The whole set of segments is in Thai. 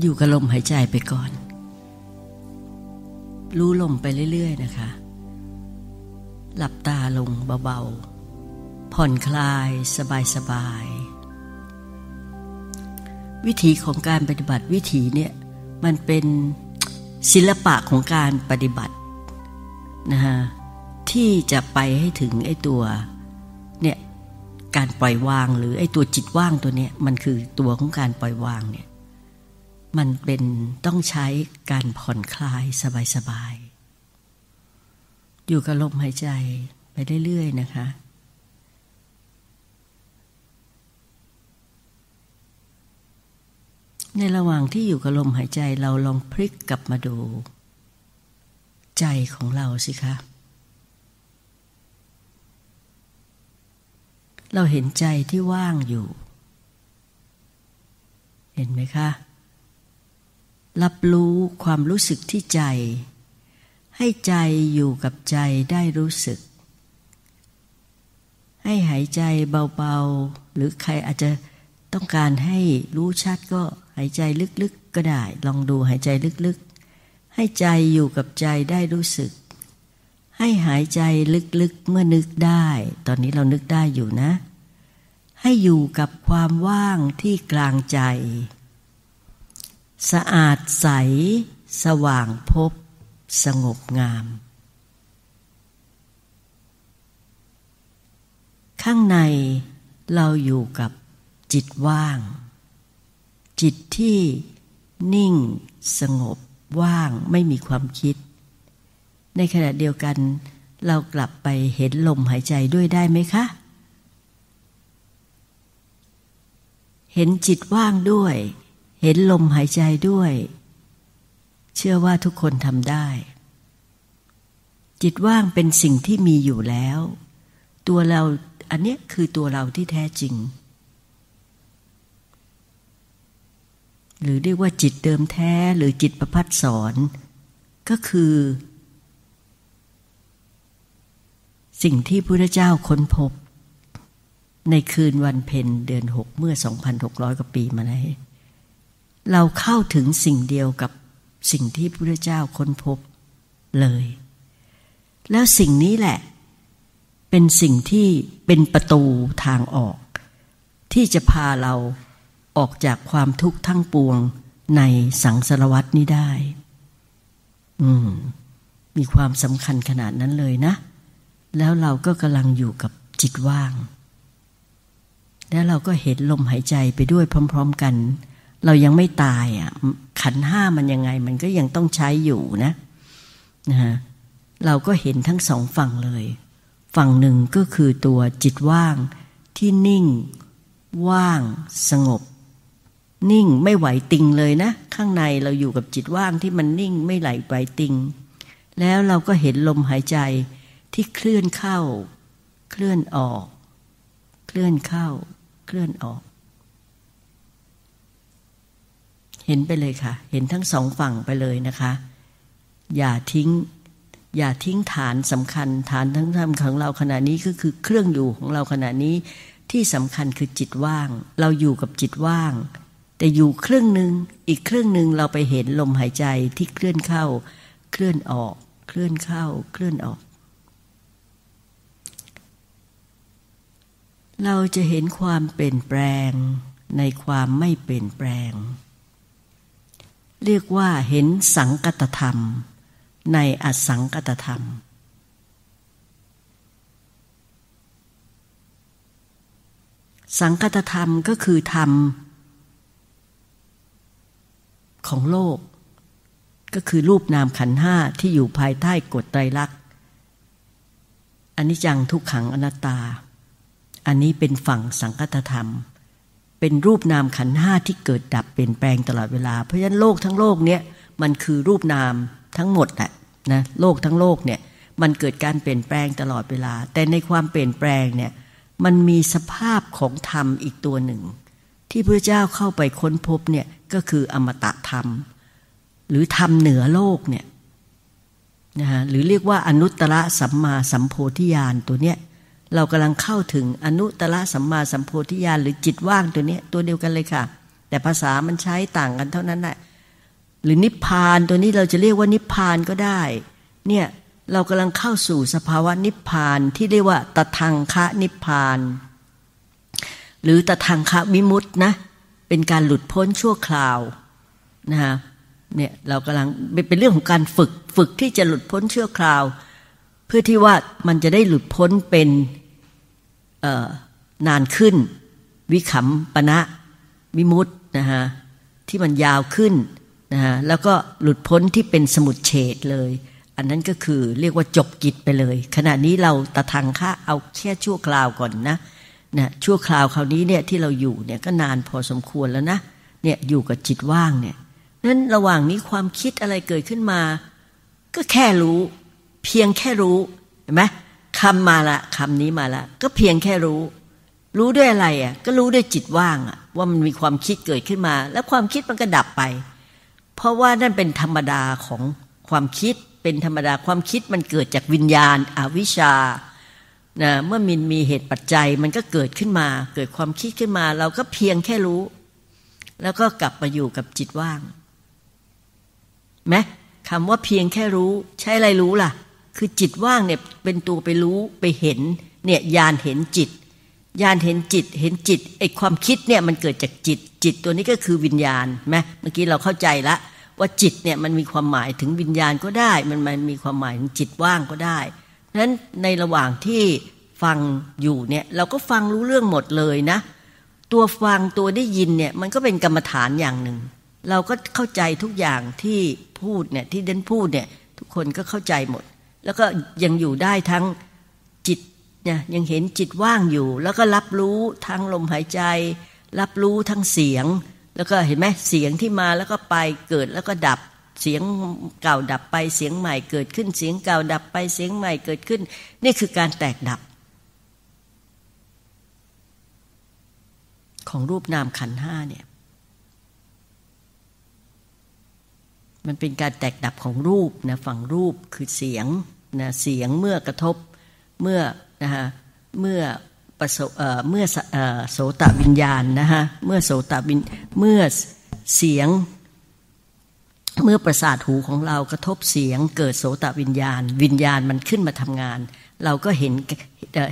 อยู่กับลมหายใจไปก่อน รู้ลมไปเรื่อย ๆ นะคะ หลับตาลงเบา ๆ ผ่อนคลายสบาย ๆ วิธีของการปฏิบัติวิธีเนี่ยมันเป็นศิลปะของการปฏิบัตินะฮะที่จะไปให้ถึงไอ้ตัวเนี่ยการปล่อยวางหรือไอ้ตัวจิตว่างตัวเนี้ยมันคือตัวของการปล่อยวางเนี่ย มันเป็นต้องใช้การผ่อนคลายสบายๆ อยู่กับลมหายใจไปเรื่อยๆ นะคะ ในระหว่างที่อยู่กับลมหายใจเราลองพลิกกลับมาดู ใจของเราสิคะ เราเห็นใจที่ว่างอยู่ เห็นไหมคะ รับรู้ความรู้สึกที่ใจ ให้ใจอยู่กับใจได้รู้สึก ให้หายใจเบาๆ หรือใครอาจจะต้องการให้รู้ชัดก็หายใจลึกๆก็ได้ ลองดูหายใจลึกๆ ให้ใจอยู่กับใจได้รู้สึก ให้หายใจลึกๆเมื่อนึกได้ ตอนนี้เรานึกได้อยู่นะ ให้อยู่กับความว่างที่กลางใจ สะอาดใส สว่างพบ สงบงาม ข้างในเราอยู่กับจิตว่าง จิตที่นิ่งสงบว่างไม่มีความคิด ในขณะเดียวกัน เรากลับไปเห็นลมหายใจด้วยได้ไหมคะ เห็นจิตว่างด้วย เห็นลมหายใจด้วย เชื่อว่าทุกคนทำได้ จิตว่างเป็นสิ่งที่มีอยู่แล้ว ตัวเราอันนี้คือตัวเราที่แท้จริง หรือเรียกว่าจิตเดิมแท้หรือจิตประพัดสอนก็คือ สิ่งที่พระเจ้าค้นพบ ในคืนวันเพ็ญเดือนหกเมื่อ 2,600 กว่าปีมาแล้ว เราเข้าถึงสิ่งเดียวกับสิ่งที่พระเจ้าค้นพบเลย แล้วสิ่งนี้แหละ เป็นสิ่งที่เป็นประตูทางออก ที่จะพาเราออกจากความทุกข์ทั้งปวงในสังสารวัตนี้ได้ อืม มีความสำคัญขนาดนั้นเลยนะ แล้วเราก็กำลังอยู่กับจิตว่าง แล้วเราก็เห็นลมหายใจไปด้วยพร้อม ๆ กัน เรายังไม่ตายอะขันห้ามันยังไง มันก็ยังต้องใช้อยู่นะนะฮะเราก็เห็นทั้งสองฝั่งเลย ฝั่งหนึ่งก็คือตัวจิตว่างที่นิ่ง ว่างสงบ นิ่งไม่ไหวติงเลยนะ ข้างในเราอยู่กับจิตว่างที่มันนิ่งไม่ไหลไหวติง แล้วเราก็เห็นลมหายใจที่เคลื่อนเข้า เคลื่อนออก เคลื่อนเข้า เคลื่อนออก เห็นไปเลยค่ะ เห็นทั้งสองฝั่งไปเลยนะคะ อย่าทิ้ง อย่าทิ้งฐานสำคัญ ฐานทั้งธรรมของเราขณะนี้ก็คือเครื่องอยู่ของเราขณะนี้ที่สำคัญคือจิตว่าง เราอยู่กับจิตว่าง แต่อยู่เครื่องหนึ่งอีกเครื่องหนึ่งเราไปเห็นลมหายใจที่เคลื่อนเข้า เคลื่อนออก เคลื่อนเข้า เคลื่อนออก เราจะเห็นความเปลี่ยนแปลงในความไม่เปลี่ยนแปลง เรียกว่าเห็นสังกตธรรม ในอสังกตธรรม สังกตธรรมก็คือธรรม ของโลก ก็คือรูปนามขันห้าที่อยู่ภายใต้กฎไตรลักษณ์อันนี้จังทุกขังอนัตตา อันนี้เป็นฝั่งสังกตธรรม เป็นรูปนามขันห้าที่เกิดดับเปลี่ยนแปลงตลอดเวลา เพราะฉะนั้นโลกทั้งโลกเนี้ยมันคือรูปนามทั้งหมดแหละนะโลกทั้งโลกเนี่ยมันเกิดการเปลี่ยนแปลงตลอดเวลา แต่ในความเปลี่ยนแปลงเนี่ยมันมีสภาพของธรรมอีกตัวหนึ่ง ที่พระเจ้าเข้าไปค้นพบเนี่ยก็คืออมตะธรรม หรือธรรมเหนือโลกเนี่ยนะฮะหรือเรียกว่าอนุตตรสัมมาสัมโพธิญาณตัวเนี้ย เรากำลังเข้าถึงอนุตตรสัมมาสัมโพธิญาณหรือจิตว่างตัวนี้ตัวเดียวกันเลยค่ะ แต่ภาษามันใช้ต่างกันเท่านั้นแหละหรือนิพพานตัวนี้เราจะเรียกว่านิพพานก็ได้ เนี่ยเรากำลังเข้าสู่สภาวะนิพพานที่เรียกว่าตทังคะนิพพาน หรือตทังคะวิมุตนะ เป็นการหลุดพ้นชั่วคราวนะฮะเนี่ยเรากำลังเป็นเรื่องของการฝึกฝึกที่จะหลุดพ้นชั่วคราว เพื่อที่ว่ามันจะได้หลุดพ้นเป็น นานขึ้น วิขำปณะวิมุตนะฮะที่มันยาวขึ้นนะฮะแล้วก็หลุดพ้นที่เป็นสมุดเฉดเลย อันนั้นก็คือเรียกว่าจบกิจไปเลย ขณะนี้เราตะทางค่าเอาแค่ชั่วคราวก่อนนะนะชั่วคราวคราวนี้เนี่ยที่เราอยู่เนี่ยก็นานพอสมควรแล้วนะเนี่ยอยู่กับจิตว่างเนี่ยนั้นระหว่างนี้ความคิดอะไรเกิดขึ้นมา ก็แค่รู้ เพียงแค่รู้เห็นไหม คำมาละคำนี้มาละ ก็เพียงแค่รู้ รู้ด้วยอะไรอะ ก็รู้ด้วยจิตว่างอะ ว่ามันมีความคิดเกิดขึ้นมา แล้วความคิดมันก็ดับไป เพราะว่านั่นเป็นธรรมดาของความคิดเป็นธรรมดาความคิดมันเกิดจากวิญญาณอวิชชานะเมื่อมันมีเหตุปัจจัยมันก็เกิดขึ้นมา เกิดความคิดขึ้นมา เราก็เพียงแค่รู้ แล้วก็กลับมาอยู่กับจิตว่างไหมคำว่าเพียงแค่รู้ ใช้อะไรรู้ล่ะ คือจิตว่างเนี่ยเป็นตัวไปรู้ไปเห็นเนี่ยยานเห็นจิตยานเห็นจิตเห็นจิตไอความคิดเนี่ยมันเกิดจากจิต จิตตัวนี้ก็คือวิญญาณไหมเมื่อกี้เราเข้าใจละ ว่าจิตเนี่ยมันมีความหมายถึงวิญญาณก็ได้ มันมันมีความหมายถึงจิตว่างก็ได้นั้นในระหว่างที่ฟังอยู่เนี่ยเราก็ฟังรู้เรื่องหมดเลยนะ ตัวฟังตัวได้ยินเนี่ยมันก็เป็นกรรมฐานอย่างหนึ่ง เราก็เข้าใจทุกอย่างที่พูดเนี่ยที่เดนพูดเนี่ยทุกคนก็เข้าใจหมด แล้วก็ยังอยู่ได้ทั้งจิตเนี่ยยังเห็นจิตว่างอยู่ แล้วก็รับรู้ทั้งลมหายใจ รับรู้ทั้งเสียง แล้วก็เห็นไหมเสียงที่มาแล้วก็ไปเกิดแล้วก็ดับเสียงเก่าดับไปเสียงใหม่เกิดขึ้นเสียงเก่าดับไปเสียงใหม่เกิดขึ้น นี่คือการแตกดับ ของรูปนามขันห้าเนี่ย มันเป็นการแตกดับของรูปนะฝั่งรูปคือเสียงนะเสียงเมื่อกระทบเมื่อนะฮะเมื่อประสเมื่อโสตวิญญาณนะฮะเมื่อโสตวินเมื่อเสียง เมื่อประสาทหูของเรากระทบเสียงเกิดโสตวิญญาณ วิญญาณมันขึ้นมาทำงาน เราก็เห็น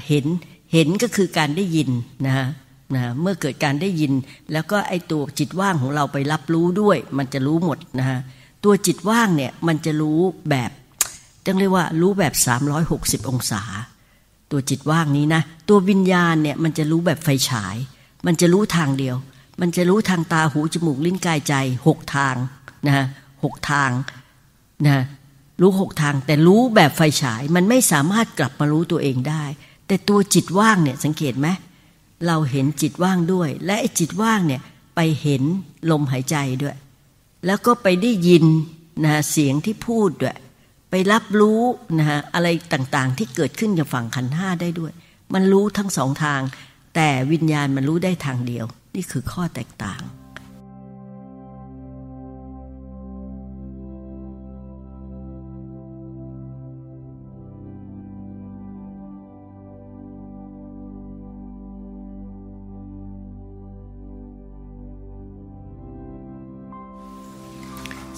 เห็นเห็นก็คือการได้ยินนะฮะนะเมื่อเกิดการได้ยิน แล้วก็ไอตัวจิตว่างของเราไปรับรู้ด้วย มันจะรู้หมดนะฮะ ตัวจิตว่างเนี่ยมันจะรู้แบบต้องเรียกว่ารู้แบบ 360 องศา ตัวจิตว่างนี้นะ ตัววิญญาณเนี่ยมันจะรู้แบบไฟฉาย มันจะรู้ทางเดียว มันจะรู้ทางตาหูจมูกลิ้นกายใจหกทางนะหกทางนะรู้หกทาง แต่รู้แบบไฟฉาย มันไม่สามารถกลับมารู้ตัวเองได้ แต่ตัวจิตว่างเนี่ยสังเกตไหมเราเห็นจิตว่างด้วย และไอ้จิตว่างเนี่ยไปเห็นลมหายใจด้วย แล้วก็ไปได้ยินนะเสียงที่พูดด้วยไปรับรู้นะฮะอะไรต่างๆ ที่เกิดขึ้นจากฝั่งขันห้าได้ด้วย มันรู้ทั้งสองทาง แต่วิญญาณมันรู้ได้ทางเดียว นี่คือข้อแตกต่าง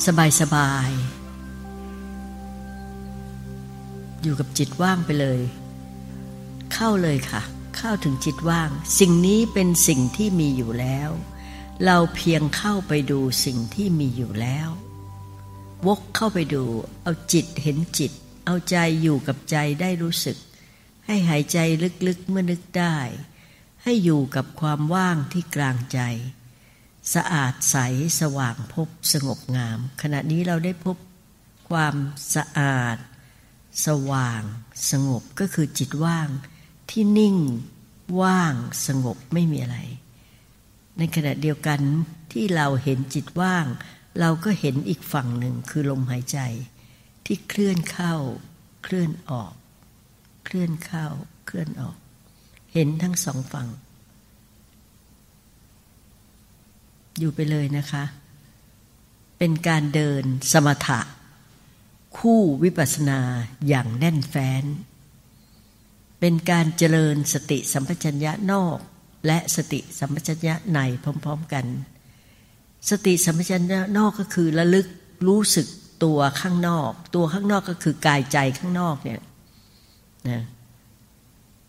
สบายสบาย อยู่กับจิตว่างไปเลย เข้าเลยค่ะ เข้าถึงจิตว่าง สิ่งนี้เป็นสิ่งที่มีอยู่แล้ว เราเพียงเข้าไปดูสิ่งที่มีอยู่แล้ว วกเข้าไปดู เอาจิตเห็นจิต เอาใจอยู่กับใจได้รู้สึก ให้หายใจลึกๆเมื่อนึกได้ ให้อยู่กับความว่างที่กลางใจ สะอาดใสสว่างพบสงบงาม ขณะนี้เราได้พบความสะอาด สว่าง สงบก็คือจิตว่างที่นิ่งว่างสงบไม่มีอะไร ในขณะเดียวกันที่เราเห็นจิตว่าง เราก็เห็นอีกฝั่งหนึ่งคือลมหายใจ ที่เคลื่อนเข้า เคลื่อนออก เคลื่อนเข้า เคลื่อนออก เห็นทั้งสองฝั่ง อยู่ไปเลยนะคะ เป็นการเดินสมถะ คู่วิปัสนาอย่างแน่นแฟ้น เป็นการเจริญสติสัมปชัญญะนอก และสติสัมปชัญญะในพร้อมๆกัน สติสัมปชัญญะนอกก็คือระลึกรู้สึกตัวข้างนอก ตัวข้างนอกก็คือกายใจข้างนอกเนี่ยนะ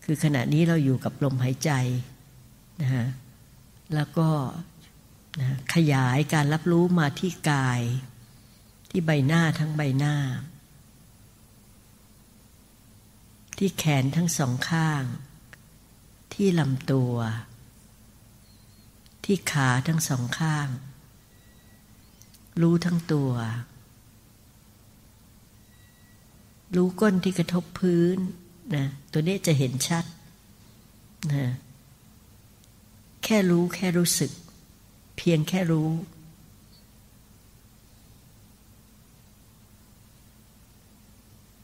คือขณะนี้เราอยู่กับลมหายใจนะฮะแล้วก็ นะขยายการรับรู้มาที่กาย ที่ใบหน้าทั้งใบหน้า ที่แขนทั้งสองข้าง ที่ลำตัว ที่ขาทั้งสองข้าง รู้ทั้งตัว รู้ก้นที่กระทบพื้นนะตัวนี้จะเห็นชัดนะแค่รู้แค่รู้สึก เพียงแค่รู้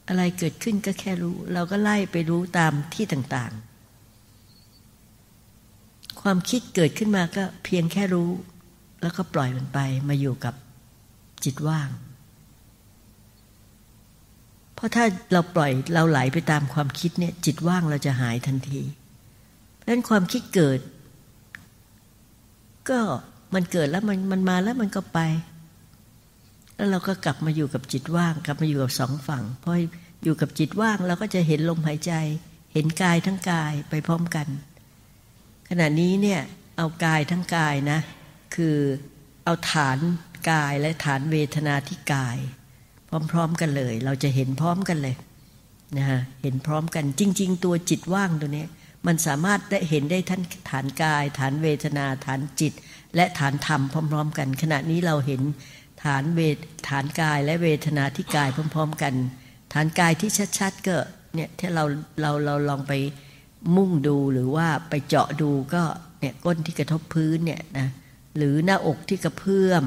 อะไรเกิดขึ้นก็แค่รู้ เราก็ไล่ไปรู้ตามที่ต่างๆ ความคิดเกิดขึ้นมาก็เพียงแค่รู้ แล้วก็ปล่อยมันไปมาอยู่กับจิตว่าง เพราะถ้าเราปล่อยเราไหลไปตามความคิดเนี่ยจิตว่างเราจะหายทันที เพราะฉะนั้นความคิดเกิด ก็ มันเกิดแล้วมันมันมาแล้วมันก็ไป แล้วเราก็กลับมาอยู่กับจิตว่าง กลับมาอยู่กับสองฝั่งพออยู่กับจิตว่างเราก็จะเห็นลมหายใจ เห็นกายทั้งกายไปพร้อมกัน ขณะนี้เนี่ยเอากายทั้งกายนะ คือเอาฐานกายและฐานเวทนาที่กาย พร้อมๆกันเลย เราจะเห็นพร้อมกันเลยนะฮะเห็นพร้อมกันจริง ๆ ตัวจิตว่างตัวนี้มันสามารถได้เห็นได้ทั้งฐานกาย ฐานเวทนาฐานจิต และฐานธรรมพร้อม ๆ กัน ขณะนี้เราเห็นฐานเวทฐานกายและเวทนาที่กายพร้อม ๆ กัน ฐานกายที่ชัดๆก็เนี่ยถ้าเราเราเราลองไปมุ่งดูหรือว่าไปเจาะดูก็เนี่ยก้นที่กระทบพื้นเนี่ยนะหรือหน้าอกที่กระเพื่อม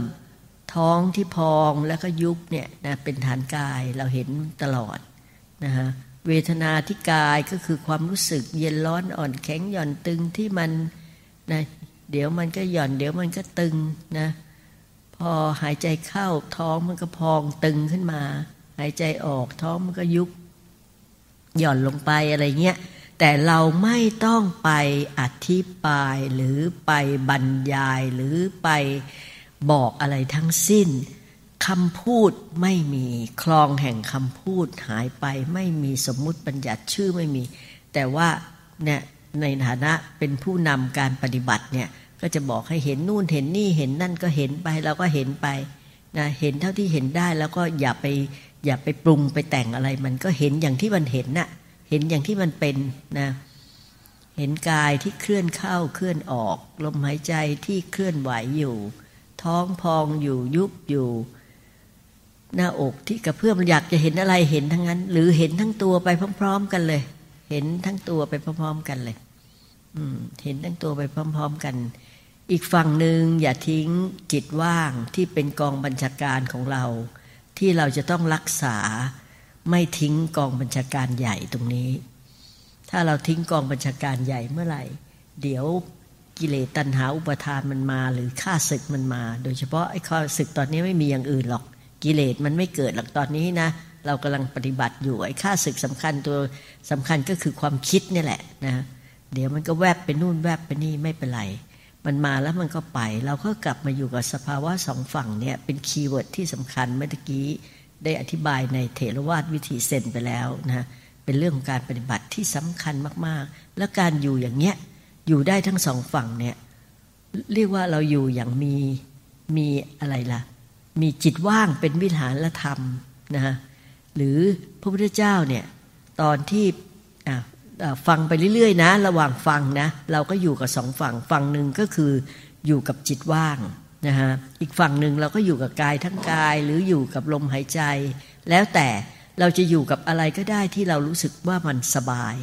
ท้องที่พองแล้วก็ยุบเนี่ยนะเป็นฐานกายเราเห็นตลอดนะฮะเวทนาที่กายก็คือความรู้สึกเย็นร้อนอ่อนแข็งหย่อนตึงที่มันนะ เดี๋ยวมันก็หย่อน เดี๋ยวมันก็ตึงนะพอหายใจเข้าท้องมันก็พองตึงขึ้นมา หายใจออกท้องมันก็ยุบหย่อนลงไปอะไรเงี้ยแต่เราไม่ต้องไปอธิบายหรือไปบรรยายหรือไปบอกอะไรทั้งสิ้นคำพูดไม่มีคลองแห่งคำพูดหายไปไม่มีสมมุติบัญญัติชื่อไม่มี แต่ว่าเนี่ยในฐานะเป็นผู้นำการปฏิบัติเนี่ย ก็จะบอกให้เห็นนู่นเห็นนี่เห็นนั่นก็เห็นไปเราก็เห็นไปนะเห็นเท่าที่เห็นได้แล้วก็อย่าไปอย่าไปปรุงไปแต่งอะไรมันก็เห็นอย่างที่มันเห็นน่ะเห็นอย่างที่มันเป็นนะเห็นกายที่เคลื่อนเข้าเคลื่อนออก ลมหายใจที่เคลื่อนไหวอยู่ ท้องพองอยู่ยุบอยู่ หน้าอกที่กระเพื่อมอยากจะเห็นอะไรเห็นทั้งนั้น หรือเห็นทั้งตัวไปพร้อม ๆ กันเลย เห็นทั้งตัวไปพร้อม ๆ กันเลยเห็นทั้งตัวไปพร้อม ๆ กัน อีกฝั่งหนึ่งอย่าทิ้งจิตว่างที่เป็นกองบัญชาการของเรา ที่เราจะต้องรักษาไม่ทิ้งกองบัญชาการใหญ่ตรงนี้ ถ้าเราทิ้งกองบัญชาการใหญ่เมื่อไหร่ เดี๋ยวกิเลสตัณหาอุปทานมันมาหรือข้าศึกมันมา โดยเฉพาะไอ้ข้าศึกตอนนี้ไม่มีอย่างอื่นหรอกกิเลสมันไม่เกิดหรอกตอนนี้นะ เรากำลังปฏิบัติอยู่ไอ้ข้าศึกสำคัญตัวสำคัญก็คือความคิดนี่แหละนะเดี๋ยวมันก็แวบไปนู่นแวบไปนี่ไม่เป็นไร มันมาแล้วมันก็ไป เราก็กลับมาอยู่กับสภาวะสองฝั่งเนี่ยเป็น keyword ที่สำคัญเมื่อกี้ได้อธิบายในเถรวาทวิธีเซนไปแล้วนะเป็นเรื่องของการปฏิบัติที่สำคัญมากๆ และการอยู่อย่างเนี้ยอยู่ได้ทั้งสองฝั่งเนี่ยเรียกว่าเราอยู่อย่างมีมีอะไรล่ะ มีจิตว่างเป็นวิหารธรรมนะฮะหรือพระพุทธเจ้าเนี่ยตอนที่ ฟังไปเรื่อยๆนะ ระหว่างฟังนะ เราก็อยู่กับสองฝั่งฝั่งหนึ่งก็คืออยู่กับจิตว่างนะฮะอีกฝั่งหนึ่งเราก็อยู่กับกายทั้งกายหรืออยู่กับลมหายใจ แล้วแต่เราจะอยู่กับอะไรก็ได้ที่เรารู้สึกว่ามันสบาย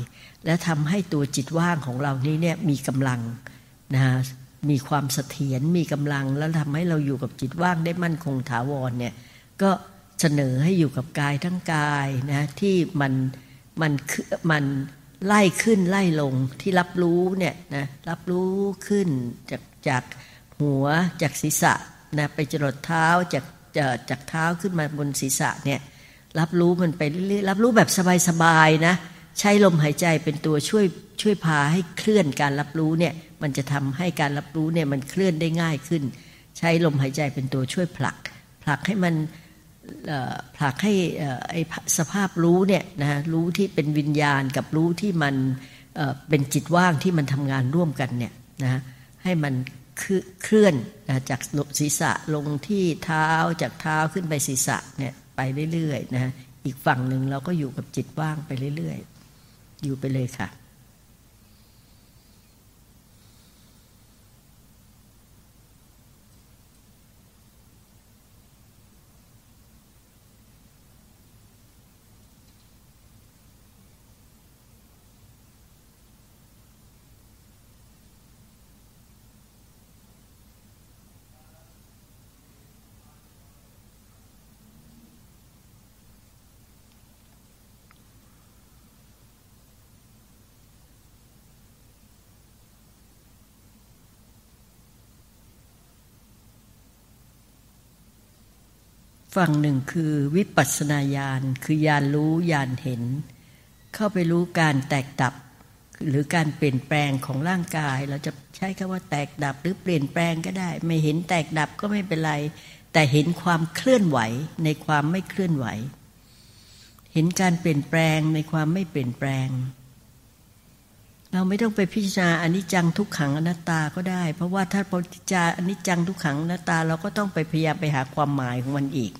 และทำให้ตัวจิตว่างของเรานี้เนี่ยมีกำลังนะฮะมีความเสถียรมีกำลัง แล้วทำให้เราอยู่กับจิตว่างได้มั่นคงถาวรเนี่ยก็เสนอให้อยู่กับกายทั้งกายนะที่มันมันมัน ไล่ขึ้นไล่ลงที่รับรู้เนี่ยนะรับรู้ขึ้นจากจากหัวจากศีรษะนะไปจรดเท้าจากจากเท้าขึ้นมาบนศีรษะเนี่ยรับรู้มันไปเรื่อยรับรู้แบบสบายๆนะใช้ลมหายใจเป็นตัวช่วยช่วยพาให้เคลื่อนการรับรู้เนี่ยมันจะทำให้การรับรู้เนี่ยมันเคลื่อนได้ง่ายขึ้น ใช้ลมหายใจเป็นตัวช่วยผลัก ผลักให้มัน ผลักให้ไอ้สภาพรู้เนี่ยนะรู้ที่เป็นวิญญาณกับรู้ที่มันเป็นจิตว่างที่มันทำงานร่วมกันเนี่ยนะให้มันเคลื่อนจากศีรษะลงที่เท้าจากเท้าขึ้นไปศีรษะเนี่ยไปเรื่อยๆนะอีกฝั่งหนึ่งเราก็อยู่กับจิตว่างไปเรื่อยๆ อยู่ไปเลยค่ะ ฝั่งหนึ่งคือวิปัสนาญาณคือญาณรู้ญาณเห็น เข้าไปรู้การแตกดับ หรือการเปลี่ยนแปลงของร่างกาย เราจะใช้คำว่าแตกดับหรือเปลี่ยนแปลงก็ได้ ไม่เห็นแตกดับก็ไม่เป็นไร แต่เห็นความเคลื่อนไหวในความไม่เคลื่อนไหว เห็นการเปลี่ยนแปลงในความไม่เปลี่ยนแปลง เราไม่ต้องไปพิจารณาอนิจจังทุกขังอนัตตาก็ได้ เพราะว่าถ้าพิจารณาอนิจจังทุกขังอนัตตา เราก็ต้องไปพยายามไปหาความหมายของมันอีก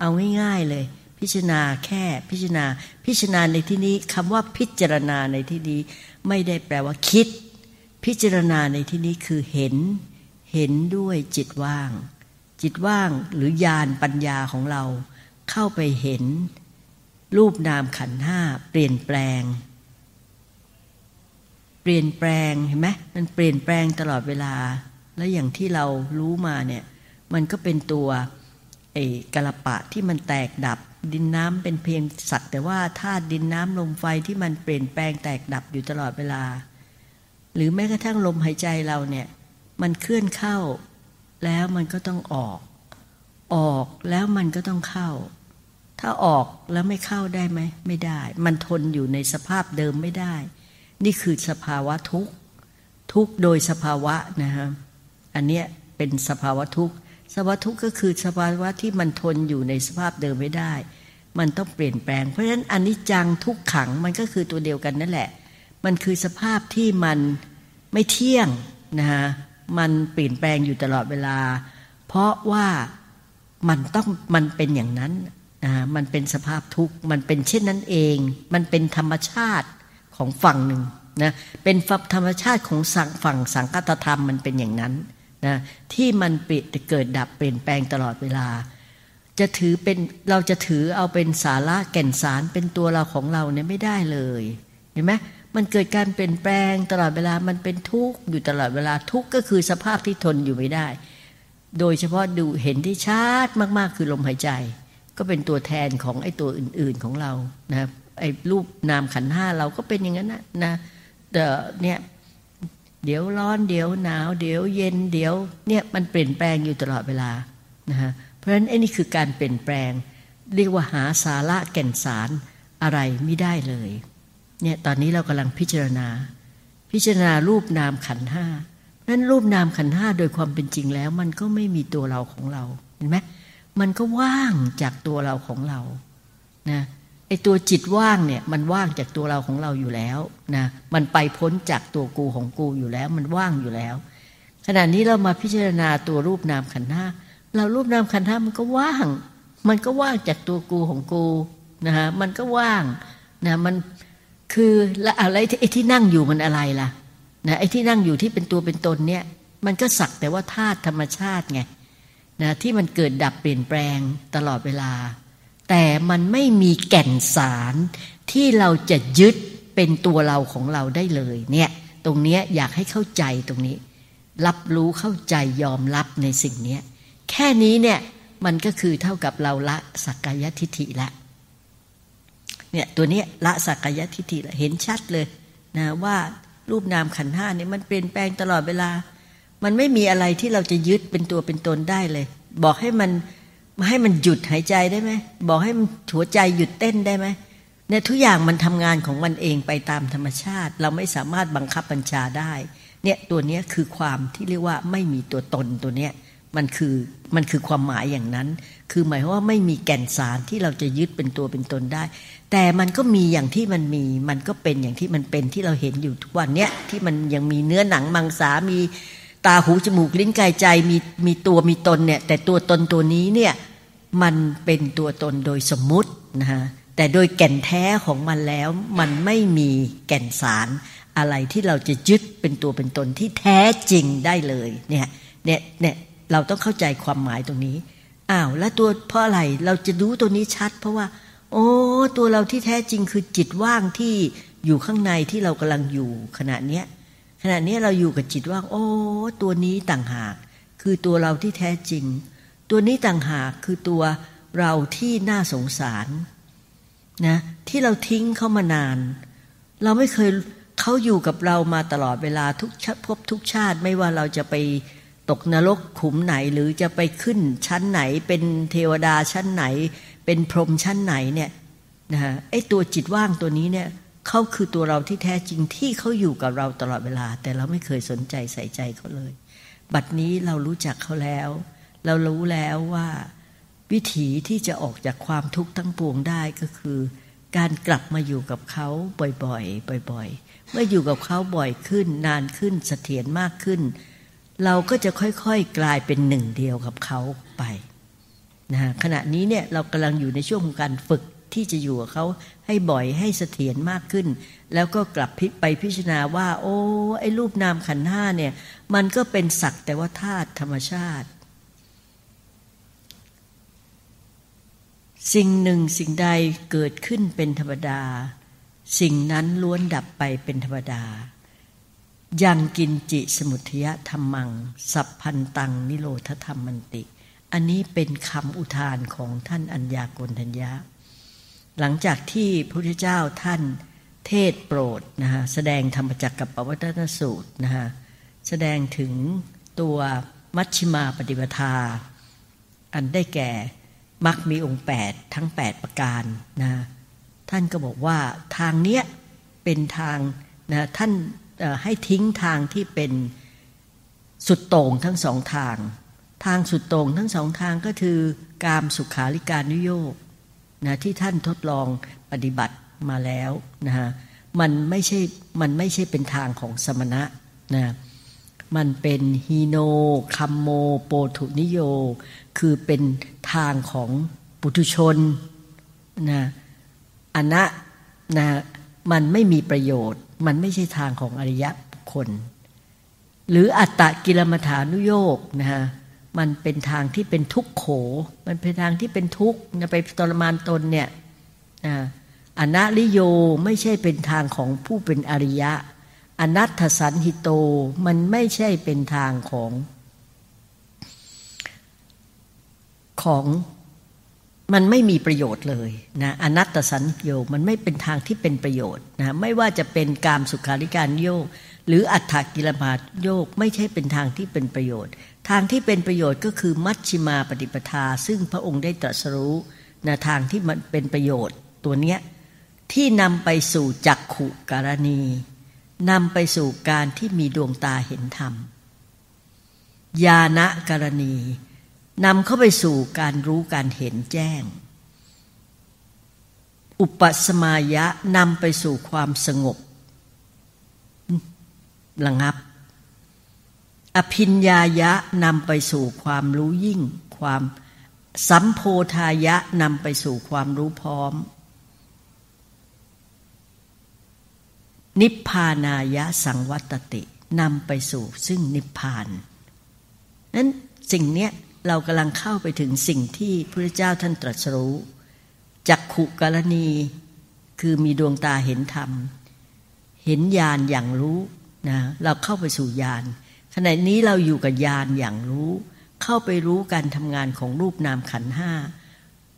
เอาง่ายๆเลย พิจารณาแค่พิจารณา พิจารณาในที่นี้คำว่าพิจารณาในที่นี้ไม่ได้แปลว่าคิด พิจารณาในที่นี้คือเห็น เห็นด้วยจิตว่าง จิตว่างหรือญาณปัญญาของเรา เข้าไปเห็น รูปนามขันห้าเปลี่ยนแปลง ปลี่ยนแปลงเห็นไหมมันเปลี่ยนแปลงตลอดเวลา และอย่างที่เรารู้มาเนี่ยมันก็เป็นตัวไอ้กระปะที่มันแตกดับ ดินน้ำเป็นเพียงสัตว์ แต่ว่าธาตุดินน้ำลมไฟที่มันเปลี่ยนแปลงแตกดับอยู่ตลอดเวลา หรือแม้กระทั่งลมหายใจเราเนี่ยมันเคลื่อนเข้า แล้วมันก็ต้องออก ออกแล้วมันก็ต้องเข้า ถ้าออกแล้วไม่เข้าได้ไหมไม่ได้ มันทนอยู่ในสภาพเดิมไม่ได้ นี่คือสภาวะทุกข์ทุกโดยสภาวะนะฮะอันเนี้ยเป็นสภาวะทุกข์สภาวะทุกข์ก็คือสภาวะที่มันทนอยู่ในสภาพเดิมไม่ได้ มันต้องเปลี่ยนแปลง เพราะฉะนั้นอันิจจังทุกขังมันก็คือตัวเดียวกันนั่นแหละ มันคือสภาพที่มันไม่เที่ยงนะฮะมันเปลี่ยนแปลงอยู่ตลอดเวลา เพราะว่ามันต้องมันเป็นอย่างนั้นนะมันเป็นสภาพทุกข์มันเป็นเช่นนั้นเอง มันเป็นธรรมชาติ ของฝั่งหนึ่งนะเป็นธรรมชาติของฝั่งสังกัตธรรมมันเป็นอย่างนั้นนะที่มันเปลี่ยนเกิดดับเปลี่ยนแปลงตลอดเวลา จะถือเป็นเราจะถือเอาเป็นสาระแก่นสารเป็นตัวเราของเราเนี่ยไม่ได้เลยเห็นไหมมันเกิดการเปลี่ยนแปลงตลอดเวลามันเป็นทุกข์อยู่ตลอดเวลาทุกข์ก็คือสภาพที่ทนอยู่ไม่ได้ โดยเฉพาะดูเห็นที่ชัดมากๆคือลมหายใจ ก็เป็นตัวแทนของไอ้ตัวอื่น ๆของเรานะ ไอ้รูปนามขันห้าเราก็เป็นอย่างนั้นนะนะเนี่ยเดี๋ยวร้อนเดี๋ยวหนาว เดี๋ยวเย็นเดี๋ยวเนี่ยมันเปลี่ยนแปลงอยู่ตลอดเวลานะฮะเพราะฉะนั้นไอ้นี่คือการเปลี่ยนแปลง เรียกว่าหาสาระแก่นสารอะไรไม่ได้เลยเนี่ยตอนนี้เรากำลังพิจารณา พิจารณารูปนามขันห้านั้นรูปนามขันห้าโดยความเป็นจริงแล้ว มันก็ไม่มีตัวเราของเราเห็นไหมมันก็ว่างจากตัวเราของเรานะ ไอ้ตัวจิตว่างเนี่ยมันว่างจากตัวเราของเราอยู่แล้วนะมันไปพ้นจากตัวกูของกูอยู่แล้ว มันว่างอยู่แล้ว ขณะนี้เรามาพิจารณาตัวรูปนามขันธ์ห้าเรารูปนามขันธ์ห้ามันก็ว่าง มันก็ว่างจากตัวกูของกูนะฮะมันก็ว่างนะมันคือแล้วอะไรไอ้ที่นั่งอยู่มันอะไรล่ะนะไอ้ที่นั่งอยู่ที่เป็นตัวเป็นตนเนี่ยมันก็สักแต่ว่าธาตุธรรมชาติไงนะที่มันเกิดดับเปลี่ยนแปลงตลอดเวลา แต่มันไม่มีแก่นสารที่เราจะยึดเป็นตัวเราของเราได้เลยเนี่ยตรงนี้อยากให้เข้าใจตรงนี้ รับรู้เข้าใจยอมรับในสิ่งนี้แค่นี้เนี่ยมันก็คือเท่ากับเราละสักกายทิฏฐิละเนี่ยตัวนี้ละสักกายทิฏฐิละเห็นชัดเลยนะว่ารูปนามขันห้านี่มันเปลี่ยนแปลงตลอดเวลา มันไม่มีอะไรที่เราจะยึดเป็นตัวเป็นตนได้เลย บอกให้มัน ให้มันหยุดหายใจได้ไหมบอกให้มันหัวใจหยุดเต้นได้ไหมเนี่ยทุกอย่างมันทำงานของมันเองไปตามธรรมชาติ เราไม่สามารถบังคับบัญชาได้เนี่ยตัวนี้คือความที่เรียกว่าไม่มีตัวตนตัวเนี้ยมันคือมันคือความหมายอย่างนั้น คือหมายว่าไม่มีแก่นสารที่เราจะยึดเป็นตัวเป็นตนได้ แต่มันก็มีอย่างที่มันมี มันก็เป็นอย่างที่มันเป็นที่เราเห็นอยู่ทุกวันเนี้ยที่มันยังมีเนื้อหนังมังสามีตาหูจมูกลิ้นกายใจมีมีตัวมีตนเนี่ยแต่ตัวตนตัวนี้เนี่ย มันเป็นตัวตนโดยสมมุตินะฮะแต่โดยแก่นแท้ของมันแล้ว มันไม่มีแก่นสารอะไรที่เราจะยึดเป็นตัวเป็นตนที่แท้จริงได้เลยเนี่ยเนี่ยเนี่ยเราต้องเข้าใจความหมายตรงนี้อ้าวแล้วตัวเพราะอะไรเราจะรู้ตัวนี้ชัด เพราะว่า โอ้ตัวเราที่แท้จริงคือจิตว่างที่อยู่ข้างในที่เรากำลังอยู่ขณะเนี้ยขณะนี้เราอยู่กับจิตว่าง โอ้ตัวนี้ต่างหาก คือตัวเราที่แท้จริง ตัวนี้ต่างหากคือตัวเราที่น่าสงสารนะที่เราทิ้งเขามานาน เราไม่เคยเขาอยู่กับเรามาตลอดเวลาทุกชาติพบทุกชาติไม่ว่าเราจะไปตกนรกขุมไหนหรือจะไปขึ้นชั้นไหน เป็นเทวดาชั้นไหน เป็นพรหมชั้นไหนเนี่ยนะฮะไอ้ตัวจิตว่างตัวนี้เนี่ยเขาคือตัวเราที่แท้จริงที่เขาอยู่กับเราตลอดเวลา แต่เราไม่เคยสนใจใส่ใจเขาเลย บัดนี้เรารู้จักเขาแล้ว เรารู้แล้วว่า วิถีที่จะออกจากความทุกข์ทั้งปวงได้ก็คือ การกลับมาอยู่กับเขาบ่อยๆ บ่อยๆ เมื่ออยู่กับเขาบ่อยขึ้น นานขึ้นเสถียรมากขึ้น เราก็จะค่อยๆกลายเป็นหนึ่งเดียวกับเขาไปนะขณะนี้เนี่ยเรากำลังอยู่ในช่วงของการฝึกที่จะอยู่กับเขาให้บ่อยให้เสถียรมากขึ้น แล้วก็กลับไปพิจารณาว่า โอ้ไอ้รูปนามขันห้าเนี่ย มันก็เป็นสักแต่ว่าธาตุธรรมชาติ สิ่งหนึ่งสิ่งใดเกิดขึ้นเป็นธรรมดา สิ่งนั้นล้วนดับไปเป็นธรรมดา ยังกินจิสมุทยธรรมัง สัพพันตังนิโรธธรรมมันติ อันนี้เป็นคำอุทานของท่านอัญญาโกณทัญญาหลังจากที่พระพุทธเจ้าท่านเทศโปรดนะฮะแสดงธรรมจักรกับปวัตนสูตรนะฮะแสดงถึงตัวมัชชิมาปฏิปทา อันได้แก่ มักมีองค์แปดทั้งแปดประการนะท่านก็บอกว่าทางเนี้ยเป็นทางนะท่านให้ทิ้งทางที่เป็นสุดโต่งทั้งสองทาง ทางสุดโต่งทั้งสองทางก็คือกามสุขาริการนุโยกนะที่ท่านทดลองปฏิบัติมาแล้วนะฮะมันไม่ใช่มันไม่ใช่เป็นทางของสมณะนะ มันเป็นฮีโนคัมโมโปถุนิโย คือเป็นทางของปุถุชนนะอันนะนะมันไม่มีประโยชน์ มันไม่ใช่ทางของอริยบุคคลหรืออัตตะกิลมัฐานุโยกนะฮะมันเป็นทางที่เป็นทุกขโข มันเป็นทางที่เป็นทุกข์ไปตรมานตนเนี่ยอนัลิโยไม่ใช่เป็นทางของผู้เป็นอริยะ อนัตถสันหิโตมันไม่ใช่เป็นทางของของมันไม่มีประโยชน์เลยนะอนัตตสันโยมันไม่เป็นทางที่เป็นประโยชน์นะไม่ว่าจะเป็นกามสุขาริการโยก หรืออัฏฐกิลมาโยกไม่ใช่เป็นทางที่เป็นประโยชน์ ทางที่เป็นประโยชน์ก็คือมัชชิมาปฏิปทา ซึ่งพระองค์ได้ตรัสรู้นะทางที่มันเป็นประโยชน์ตัวเนี้ยที่นำไปสู่จักขุการณี นำไปสู่การที่มีดวงตาเห็นธรรม ญาณกรณีนำเข้าไปสู่การรู้การเห็นแจ้ง อุปสมายะนำไปสู่ความสงบระงับ อภิญญายะนำไปสู่ความรู้ยิ่ง ความสัมโพธายะนำไปสู่ความรู้พร้อม นิพพานายะสังวัตตินำไปสู่ซึ่งนิพพานนั้นสิ่งเนี้ยเรากำลังเข้าไปถึงสิ่งที่พระเจ้าท่านตรัสรู้จักขุกรณีคือมีดวงตาเห็นธรรม เห็นญาณอย่างรู้นะเราเข้าไปสู่ญาณขณะนี้เราอยู่กับญาณอย่างรู้ เข้าไปรู้การทำงานของรูปนามขันห้า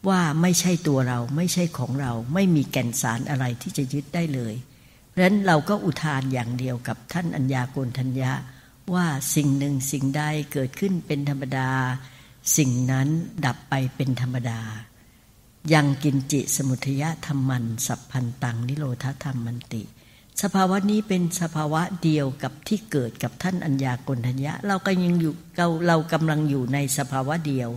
ว่าไม่ใช่ตัวเราไม่ใช่ของเรา ไม่มีแก่นสารอะไรที่จะยึดได้เลย เพราะฉะนั้นเราก็อุทานอย่างเดียวกับท่านอัญญาโกณทัญญะว่าสิ่งหนึ่งสิ่งใดเกิดขึ้นเป็นธรรมดา สิ่งนั้นดับไปเป็นธรรมดา ยังกินจิสมุทยะธรรมัน สัพพันตังนิโรธธรรมมันติ สภาวะนี้เป็นสภาวะเดียวกับที่เกิดกับท่านอัญญากลทัญญะ เราก็ยังอยู่เราเรากำลังอยู่ในสภาวะเดียว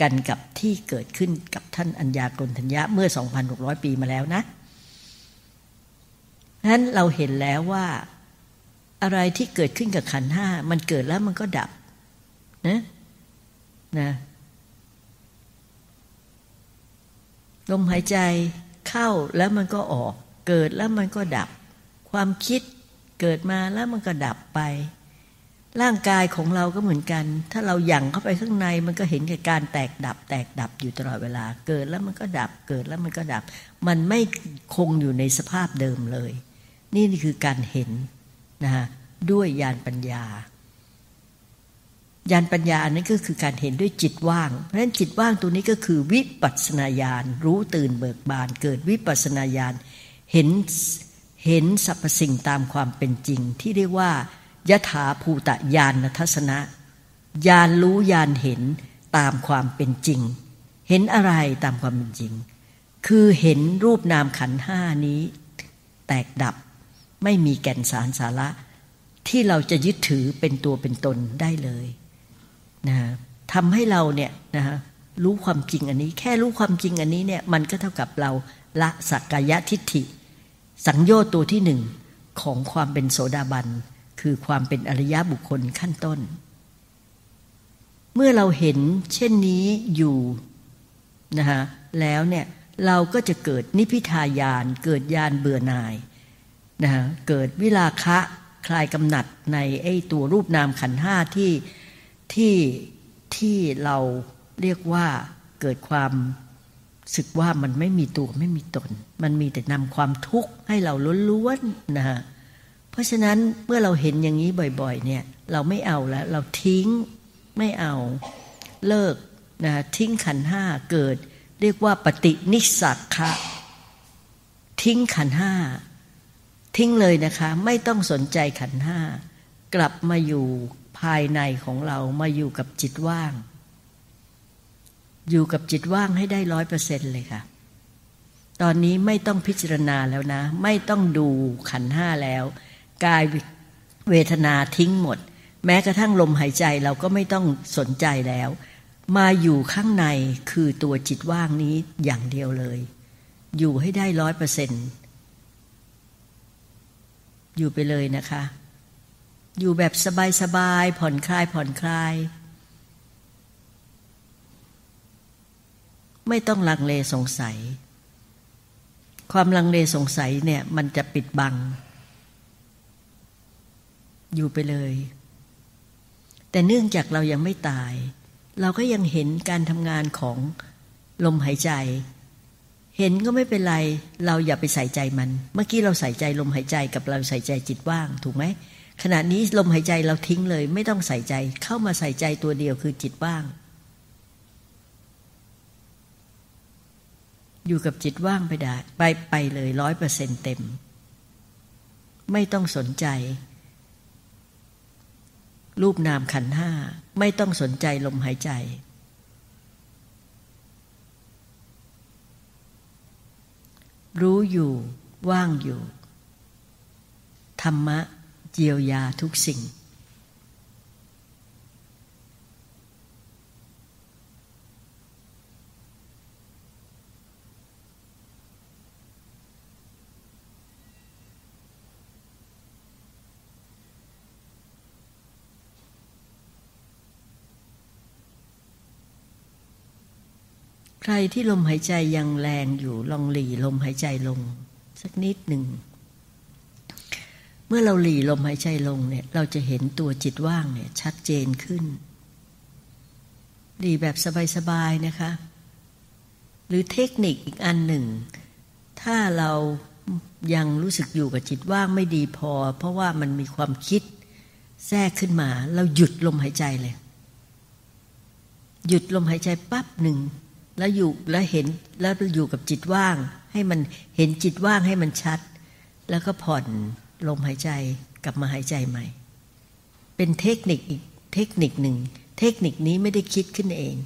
กันกับที่เกิดขึ้นกับท่านอัญญากลทัญญะเมื่อ 2,600 ปีมาแล้วนะ นั้นเราเห็นแล้วว่าอะไรที่เกิดขึ้นกับขันห้ามันเกิดแล้วมันก็ดับนะนะลมหายใจเข้าแล้วมันก็ออก เกิดแล้วมันก็ดับ ความคิดเกิดมาแล้วมันก็ดับไป ร่างกายของเราก็เหมือนกัน ถ้าเราหยั่งเข้าไปข้างในมันก็เห็นกับการแตกดับ แตกดับอยู่ตลอดเวลา เกิดแล้วมันก็ดับ เกิดแล้วมันก็ดับ มันไม่คงอยู่ในสภาพเดิมเลย นี่คือการเห็นนะฮะด้วยญาณปัญญาญาณปัญญาอันนั้นก็คือการเห็นด้วยจิตว่าง เพราะฉะนั้นจิตว่างตัวนี้ก็คือวิปัสนาญาณรู้ตื่นเบิกบาน เกิดวิปัสนาญาณเห็นเห็นสรรพสิ่งตามความเป็นจริง ที่เรียกว่ายถาภูตะญาณทัศนะญาณรู้ญาณเห็นตามความเป็นจริง เห็นอะไรตามความเป็นจริง คือเห็นรูปนามขันห้านี้ แตกดับ ไม่มีแก่นสารสาระ ที่เราจะยึดถือเป็นตัวเป็นตนได้เลยนะทำให้เราเนี่ยนะรู้ความจริงอันนี้ แค่รู้ความจริงอันนี้เนี่ยมันก็เท่ากับเราละสักกายทิฏฐิ สังโยชน์ตัวที่หนึ่งของความเป็นโสดาบัน คือความเป็นอริยบุคคลขั้นต้น เมื่อเราเห็นเช่นนี้อยู่นะฮะแล้วเนี่ยเราก็จะเกิดนิพิทายานเกิดยานเบื่อหน่าย นะฮะเกิดวิลาคะคลายกำหนัดในไอ้ตัวรูปนามขันห้าที่ที่ที่เราเรียกว่าเกิดความสึกว่ามันไม่มีตัวไม่มีตน มันมีแต่นำความทุกข์ให้เราล้วนๆนะฮะเพราะฉะนั้นเมื่อเราเห็นอย่างนี้บ่อยๆ เนี่ย เราไม่เอาแล้วเราทิ้งไม่เอาเลิกนะทิ้งขันห้าเกิด เรียกว่าปฏินิสักคะทิ้งขันห้า ทิ้งเลยนะคะ ไม่ต้องสนใจขันห้ากลับมาอยู่ภายในของเรามาอยู่กับจิตว่าง อยู่กับจิตว่างให้ได้ร้อยเปอร์เซ็นเลยค่ะ ตอนนี้ไม่ต้องพิจารณาแล้วนะ ไม่ต้องดูขันห้าแล้ว กายเวทนาทิ้งหมด แม้กระทั่งลมหายใจเราก็ไม่ต้องสนใจแล้ว มาอยู่ข้างในคือตัวจิตว่างนี้อย่างเดียวเลย อยู่ให้ได้ร้อยเปอร์เซ็นต์ อยู่ไปเลยนะคะ อยู่แบบสบายๆผ่อนคลายผ่อนคลาย ไม่ต้องลังเลสงสัย ความลังเลสงสัยเนี่ยมันจะปิดบัง อยู่ไปเลย แต่เนื่องจากเรายังไม่ตาย เราก็ยังเห็นการทำงานของลมหายใจ เห็นก็ไม่เป็นไร เราอย่าไปใส่ใจมัน เมื่อกี้เราใส่ใจลมหายใจกับเราใส่ใจจิตว่างถูกไหมขณะนี้ลมหายใจเราทิ้งเลย ไม่ต้องใส่ใจ เข้ามาใส่ใจตัวเดียวคือจิตว่าง อยู่กับจิตว่างไปได้ไปไปเลยร้อยเปอร์เซ็นเต็ม ไม่ต้องสนใจ รูปนามขันห้า ไม่ต้องสนใจลมหายใจ รู้อยู่ว่างอยู่ ธรรมะเยียวยาทุกสิ่ง ใครที่ลมหายใจยังแรงอยู่ลองหลีลมหายใจลง สักนิดหนึ่ง เมื่อเราหลีลมหายใจลงเนี่ยเราจะเห็นตัวจิตว่างเนี่ยชัดเจนขึ้นหลีแบบสบายๆนะคะ หรือเทคนิคอีกอันหนึ่ง ถ้าเรายังรู้สึกอยู่กับจิตว่างไม่ดีพอ เพราะว่ามันมีความคิดแทรกขึ้นมา เราหยุดลมหายใจเลย หยุดลมหายใจปั๊บหนึ่ง แล้วอยู่แล้วเห็นแล้วอยู่กับจิตว่าง ให้มันเห็นจิตว่างให้มันชัด แล้วก็ผ่อนลมหายใจกลับมาหายใจใหม่ เป็นเทคนิคอีกเทคนิคหนึ่ง เทคนิคนี้ไม่ได้คิดขึ้นเอง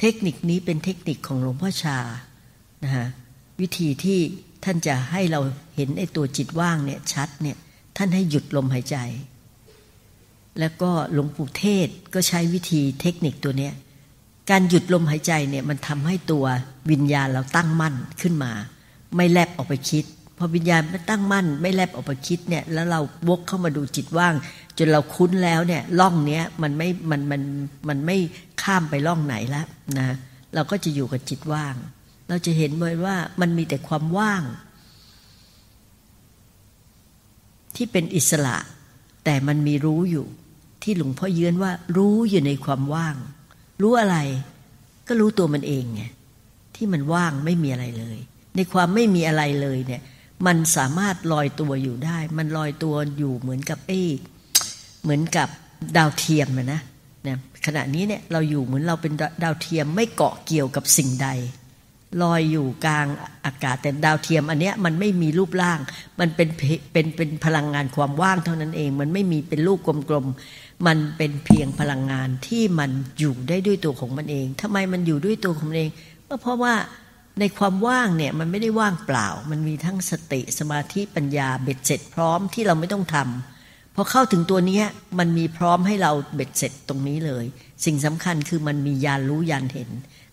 เทคนิคนี้เป็นเทคนิคของหลวงพ่อชานะฮะวิธีที่ท่านจะให้เราเห็นไอ้ตัวจิตว่างเนี่ยชัดเนี่ยท่านให้หยุดลมหายใจ แล้วก็หลวงปู่เทศก็ใช้วิธีเทคนิคตัวเนี้ย การหยุดลมหายใจเนี่ยมันทำให้ตัววิญญาณเราตั้งมั่นขึ้นมา ไม่แลบออกไปคิดพอวิญญาณไม่ตั้งมั่น ไม่แลบออกไปคิดเนี่ยแล้วเราวกเข้ามาดูจิตว่าง จนเราคุ้นแล้วเนี่ยล่องเนี้ยมันไม่มันมันมันไม่ข้ามไปล่องไหนแล้วนะเราก็จะอยู่กับจิตว่าง เราจะเห็นเลยว่ามันมีแต่ความว่าง ที่เป็นอิสระ แต่มันมีรู้อยู่ ที่หลวงพ่อเยือนว่ารู้อยู่ในความว่าง รู้อะไรก็รู้ตัวมันเองไงที่มันว่างไม่มีอะไรเลย ในความไม่มีอะไรเลยเนี่ย มันสามารถลอยตัวอยู่ได้ มันลอยตัวอยู่เหมือนกับเอ้เหมือนกับดาวเทียมนะนะขณะนี้เนี่ยเราอยู่เหมือนเราเป็นดาวเทียมไม่เกาะเกี่ยวกับสิ่งใด ลอยอยู่กลางอากาศแต่ดาวเทียมอันเนี้ยมันไม่มีรูปร่าง มันเป็นเป็นเป็นพลังงานความว่างเท่านั้นเอง มันไม่มีเป็นลูกกลมๆมันเป็นเพียงพลังงานที่มันอยู่ได้ด้วยตัวของมันเองทำไมมันอยู่ด้วยตัวของมันเองก็เพราะว่าในความว่างเนี่ยมันไม่ได้ว่างเปล่า มันมีทั้งสติสมาธิปัญญาเบ็ดเสร็จพร้อมที่เราไม่ต้องทำพอเข้าถึงตัวนี้มันมีพร้อมให้เราเบ็ดเสร็จตรงนี้เลย สิ่งสำคัญคือมันมียานรู้ยานเห็น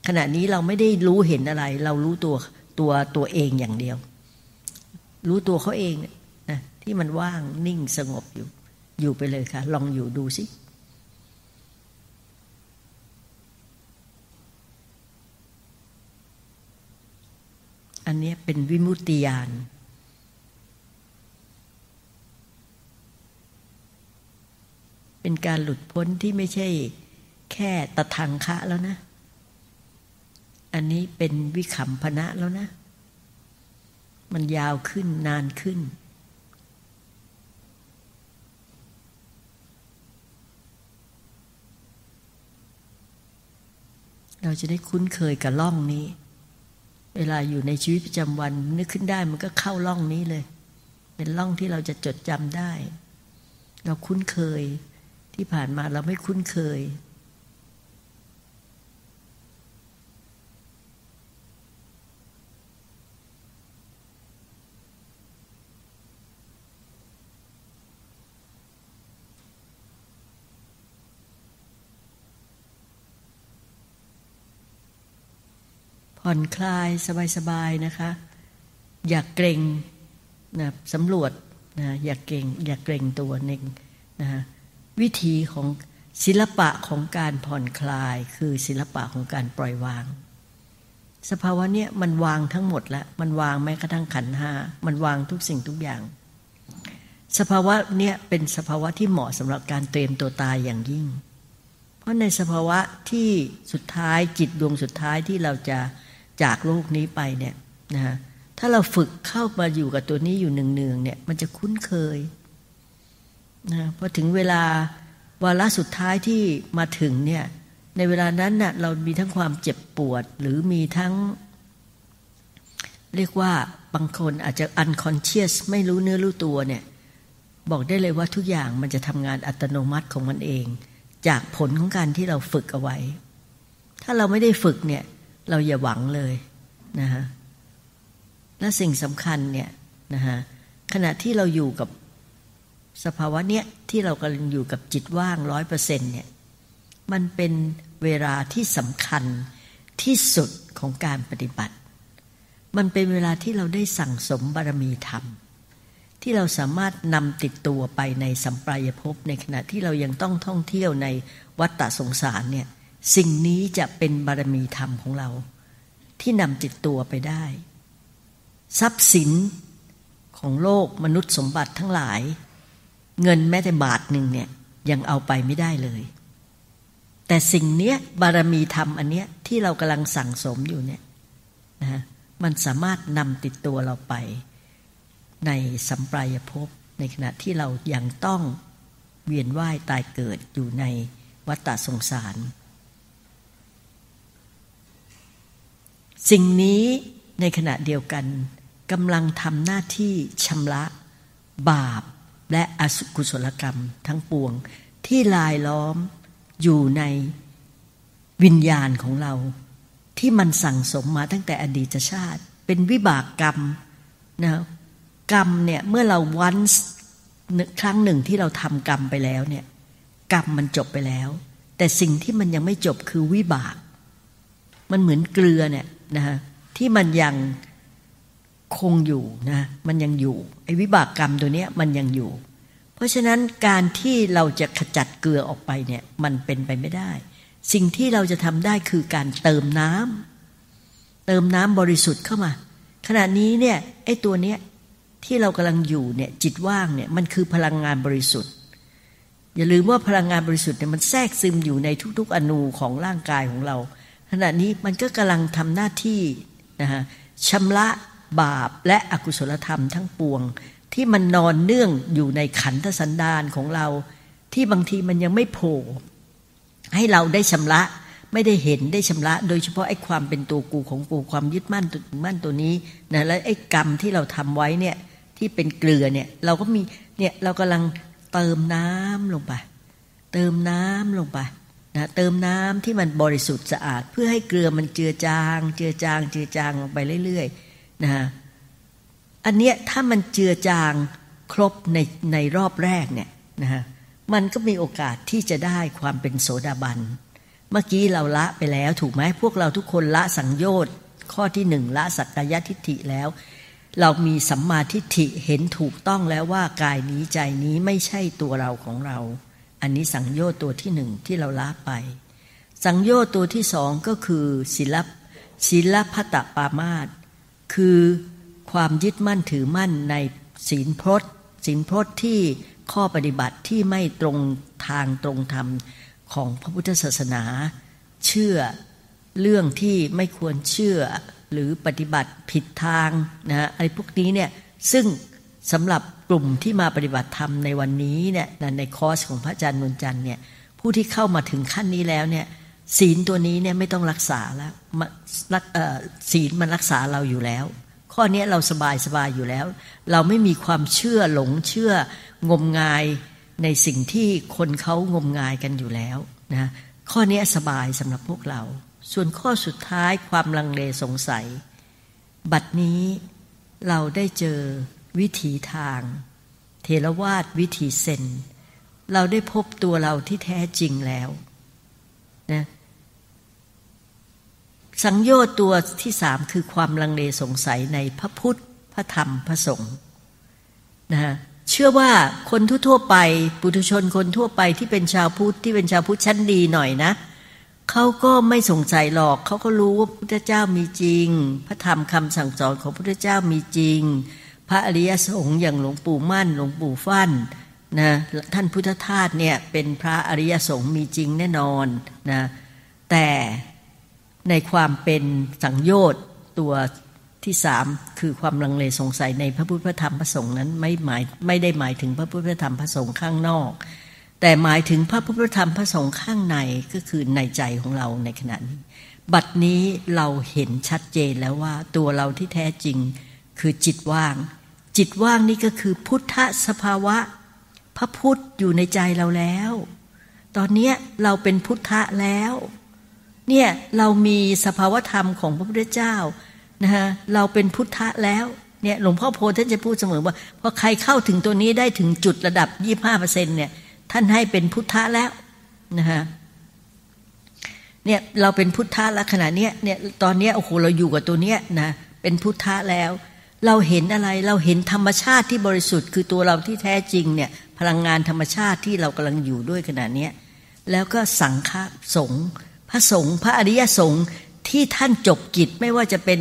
ขณะนี้เราไม่ได้รู้เห็นอะไร เรารู้ตัวตัวตัวเองอย่างเดียว รู้ตัวเขาเองนะที่มันว่างนิ่งสงบอยู่ อยู่ไปเลยค่ะ ลองอยู่ดูสิอันนี้เป็นวิมุตติยานเป็นการหลุดพ้นที่ไม่ใช่แค่ตะทังคะแล้วนะ อันนี้เป็นวิขำพนะแล้วนะ มันยาวขึ้นนานขึ้น เราจะได้คุ้นเคยกับล่องนี้ เวลาอยู่ในชีวิตประจำวัน นึกขึ้นได้มันก็เข้าล่องนี้เลย เป็นล่องที่เราจะจดจำได้ เราคุ้นเคยที่ผ่านมาเราไม่คุ้นเคย ผ่อนคลายสบายๆนะคะ อย่ากเกรงนะสำรวจนะอย่าเกรงอย่าเกรงตัวหนึ่งนะวิธีของศิลปะของการผ่อนคลายคือศิลปะของการปล่อยวาง สภาวะเนี้ยมันวางทั้งหมดแล้วมันวางแม้กระทั่งขันห้ามันวางทุกสิ่งทุกอย่าง สภาวะเนี้ยเป็นสภาวะที่เหมาะสำหรับการเตรียมตัวตายอย่างยิ่ง เพราะในสภาวะที่สุดท้ายจิตดวงสุดท้ายที่เราจะ จากโลกนี้ไปเนี่ยนะฮะถ้าเราฝึกเข้ามาอยู่กับตัวนี้อยู่หนึ่งๆเนี่ย มันจะคุ้นเคยนะพอถึงเวลาวาระสุดท้ายที่มาถึงเนี่ย ในเวลานั้นน่ะเรามีทั้งความเจ็บปวด หรือมีทั้ง เรียกว่าบางคนอาจจะ unconscious ไม่รู้เนื้อรู้ตัวเนี่ย บอกได้เลยว่าทุกอย่างมันจะทำงานอัตโนมัติของมันเอง จากผลของการที่เราฝึกเอาไว้ ถ้าเราไม่ได้ฝึกเนี่ย เราอย่าหวังเลยนะฮะและสิ่งสำคัญเนี่ยนะฮะขณะที่เราอยู่กับสภาวะเนี้ยที่เรากำลังอยู่กับจิตว่างร้อยเปอร์เซ็นเนี่ยมันเป็นเวลาที่สำคัญที่สุดของการปฏิบัติ มันเป็นเวลาที่เราได้สั่งสมบารมีธรรม ที่เราสามารถนำติดตัวไปในสัมปรายภพในขณะที่เรายังต้องท่องเที่ยวในวัฏฏะสงสารเนี่ย สิ่งนี้จะเป็นบารมีธรรมของเรา ที่นำติดตัวไปได้ ทรัพย์สินของโลกมนุษย์สมบัติทั้งหลาย เงินแม้แต่บาทหนึ่งเนี่ยยังเอาไปไม่ได้เลย แต่สิ่งเนี้ยบารมีธรรมอันเนี้ยที่เรากำลังสั่งสมอยู่เนี่ยนะมันสามารถนำติดตัวเราไปในสัมปรายภพในขณะที่เรายังต้องเวียนว่ายตายเกิดอยู่ในวัฏฏะสงสาร สิ่งนี้ในขณะเดียวกันกำลังทำหน้าที่ชำระ บาปและอสุกุศลกรรมทั้งปวงที่ลายล้อมอยู่ในวิญญาณของเรา ที่มันสั่งสมมาตั้งแต่อดีตชาติ เป็นวิบากกรรมนะกรรมเนี่ยเมื่อเราวันครั้งหนึ่งที่เราทำกรรมไปแล้วเนี่ยกรรมมันจบไปแล้ว แต่สิ่งที่มันยังไม่จบคือวิบาก มันเหมือนเกลือเนี่ย นะฮะที่มันยังคงอยู่นะมันยังอยู่ไอ้วิบากกรรมตัวเนี้ยมันยังอยู่ เพราะฉะนั้นการที่เราจะขจัดเกลือออกไปเนี่ยมันเป็นไปไม่ได้ สิ่งที่เราจะทำได้คือการเติมน้ำเติมน้ำบริสุทธิ์เข้ามา ขณะนี้เนี่ยไอ้ตัวเนี้ยที่เรากำลังอยู่เนี่ยจิตว่างเนี่ยมันคือพลังงานบริสุทธิ์ อย่าลืมว่าพลังงานบริสุทธิ์เนี่ยมันแทรกซึมอยู่ในทุก ๆ อนูของร่างกายของเรา ขณะนี้มันก็กำลังทำหน้าที่นะฮะชำระบาปและอกุศลธรรมทั้งปวง ที่มันนอนเนื่องอยู่ในขันธสันดานของเรา ที่บางทีมันยังไม่โผล่ให้เราได้ชำระไม่ได้เห็นได้ชำระ โดยเฉพาะไอ้ความเป็นตัวกูของกูความยึดมั่นตัวมั่นตัวนี้นะและไอ้กรรมที่เราทำไว้เนี่ยที่เป็นเกลือเนี่ยเราก็มีเนี่ยเรากำลังเติมน้ำลงไป เติมน้ำลงไป นะเติมน้ำที่มันบริสุทธิ์สะอาด เพื่อให้เกลือมันเจือจาง เจือจาง เจือจางลงไปเรื่อยๆนะฮะอันเนี้ยถ้ามันเจือจางครบในในรอบแรกเนี่ยนะฮะมันก็มีโอกาสที่จะได้ความเป็นโสดาบัน เมื่อกี้เราละไปแล้วถูกไหมพวกเราทุกคนละสังโยชน์ข้อที่หนึ่งละสักกายทิฏฐิแล้ว เรามีสัมมาทิฏฐิเห็นถูกต้องแล้วว่ากายนี้ใจนี้ไม่ใช่ตัวเราของเรา อันนี้สังโยชน์ตัวที่หนึ่งที่เราละไป สังโยชน์ตัวที่สองก็คือศิลปศิลพัตปามาตคือความยึดมั่นถือมั่นในศีลพรตศีลพรตที่ข้อปฏิบัติที่ไม่ตรงทางตรงธรรมของพระพุทธศาสนา เชื่อเรื่องที่ไม่ควรเชื่อหรือปฏิบัติผิดทางนะอะไรพวกนี้เนี่ยซึ่ง สำหรับกลุ่มที่มาปฏิบัติธรรมในวันนี้เนี่ยในคอร์สของพระอาจารย์นนจันเนี่ยผู้ที่เข้ามาถึงขั้นนี้แล้วเนี่ยศีลตัวนี้เนี่ยไม่ต้องรักษาแล้วศีลมันรักษาเราอยู่แล้ว ข้อนี้เราสบายสบายอยู่แล้ว เราไม่มีความเชื่อหลงเชื่องมงายในสิ่งที่คนเขางมงายกันอยู่แล้วนะข้อนี้สบายสำหรับพวกเรา ส่วนข้อสุดท้ายความลังเลสงสัย บัดนี้เราได้เจอ วิถีทาง เทรวาดวิถีเซน เราได้พบตัวเราที่แท้จริงแล้วนะสังโยชน์ตัวที่สามคือความลังเลสงสัยในพระพุทธ พระธรรม พระสงฆ์นะฮะเชื่อว่าคนทั่วไป ปุถุชนคนทั่วไปที่เป็นชาวพุทธที่เป็นชาวพุทธชั้นดีหน่อยนะเขาก็ไม่สงสัยหรอกเขาก็รู้ว่าพระพุทธเจ้ามีจริง พระธรรมคำสั่งสอนของพระพุทธเจ้ามีจริง พระอริยสงฆ์อย่างหลวงปู่มั่น หลวงปู่ฟั่นนะท่านพุทธทาสเนี่ยเป็นพระอริยสงฆ์มีจริงแน่นอนนะแต่ในความเป็นสังโยชน์ตัวที่สามคือความลังเลสงสัยในพระพุทธธรรมพระสงฆ์นั้นไม่หมายไม่ได้หมายถึงพระพุทธธรรมพระสงฆ์ข้างนอก แต่หมายถึงพระพุทธธรรมพระสงฆ์ข้างในก็คือในใจของเราในขณะนี้ บัดนี้เราเห็นชัดเจนแล้วว่าตัวเราที่แท้จริง คือจิตว่าง จิตว่างนี่ก็คือพุทธสภาวะ พระพุทธอยู่ในใจเราแล้ว ตอนนี้เราเป็นพุทธะแล้ว เนี่ยเรามีสภาวธรรมของพระพุทธเจ้านะฮะเราเป็นพุทธะแล้วเนี่ยหลวงพ่อโพท่านจะพูดเสมอว่าพอใครเข้าถึงตัวนี้ได้ถึงจุดระดับยี่ห้าเปอร์เซ็นต์เนี่ยท่านให้เป็นพุทธะแล้วนะฮะเนี่ยเราเป็นพุทธะแล้วขณะเนี้ยเนี่ยตอนเนี้ยโอ้โหเราอยู่กับตัวเนี้ยนะเป็นพุทธะแล้ว เราเห็นอะไรเราเห็นธรรมชาติที่บริสุทธิ์ คือตัวเราที่แท้จริงเนี่ยพลังงานธรรมชาติที่เรากำลังอยู่ด้วยขณะนี้แล้วก็สังฆสงฆ์พระสงฆ์พระอริยสงฆ์ที่ท่านจบกิจไม่ว่าจะเป็น